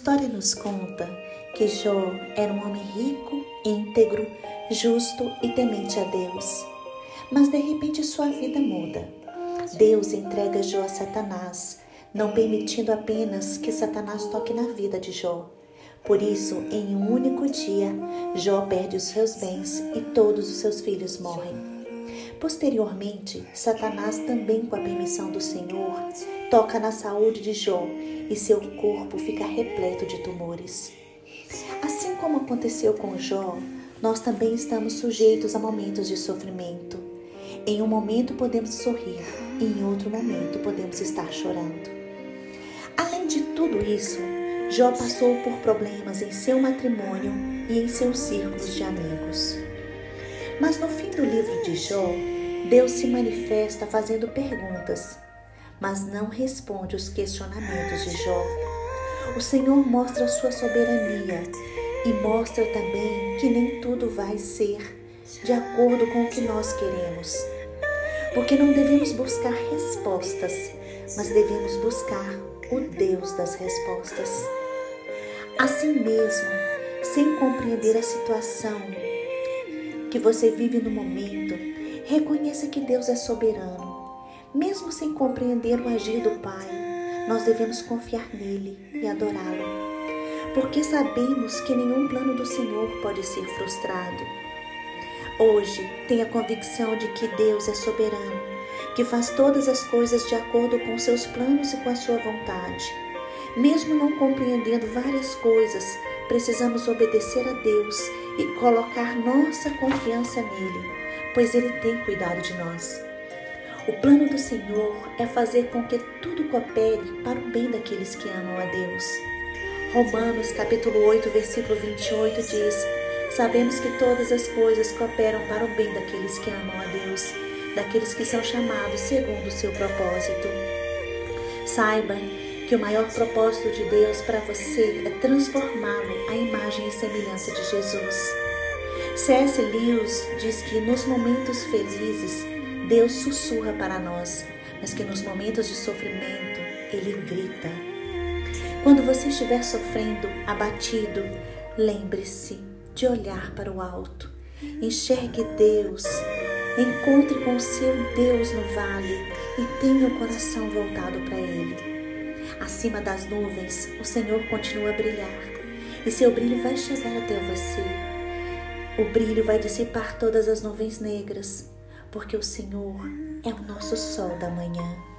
história nos conta que Jó era um homem rico, íntegro, justo e temente a Deus. Mas de repente sua vida muda. Deus entrega Jó a Satanás, não permitindo apenas que Satanás toque na vida de Jó. Por isso, em um único dia, Jó perde os seus bens e todos os seus filhos morrem. Posteriormente, Satanás, também com a permissão do Senhor, toca na saúde de Jó e seu corpo fica repleto de tumores. Assim como aconteceu com Jó, nós também estamos sujeitos a momentos de sofrimento. Em um momento podemos sorrir e em outro momento podemos estar chorando. Além de tudo isso, Jó passou por problemas em seu matrimônio e em seus círculos de amigos. Mas no fim do livro de Jó, Deus se manifesta fazendo perguntas, mas não responde os questionamentos de Jó. O Senhor mostra sua soberania e mostra também que nem tudo vai ser de acordo com o que nós queremos. Porque não devemos buscar respostas, mas devemos buscar o Deus das respostas. Assim mesmo, sem compreender a situação que você vive no momento, reconheça que Deus é soberano. Mesmo sem compreender o agir do Pai, nós devemos confiar nele e adorá-lo, porque sabemos que nenhum plano do Senhor pode ser frustrado. Hoje, tenha convicção de que Deus é soberano, que faz todas as coisas de acordo com seus planos e com a sua vontade. Mesmo não compreendendo várias coisas, precisamos obedecer a Deus e colocar nossa confiança nele, pois ele tem cuidado de nós. O plano do Senhor é fazer com que tudo coopere para o bem daqueles que amam a Deus. Romanos capítulo 8, versículo 28 diz: Sabemos que todas as coisas cooperam para o bem daqueles que amam a Deus, daqueles que são chamados segundo o seu propósito. Saiba que o maior propósito de Deus para você é transformá-lo à imagem e semelhança de Jesus. C.S. Lewis diz que nos momentos felizes Deus sussurra para nós, mas que nos momentos de sofrimento ele grita. Quando você estiver sofrendo, abatido, lembre-se de olhar para o alto. Enxergue Deus, encontre com o seu Deus no vale e tenha o coração voltado para Ele. Acima das nuvens, o Senhor continua a brilhar e seu brilho vai chegar até você. O brilho vai dissipar todas as nuvens negras, porque o Senhor é o nosso sol da manhã.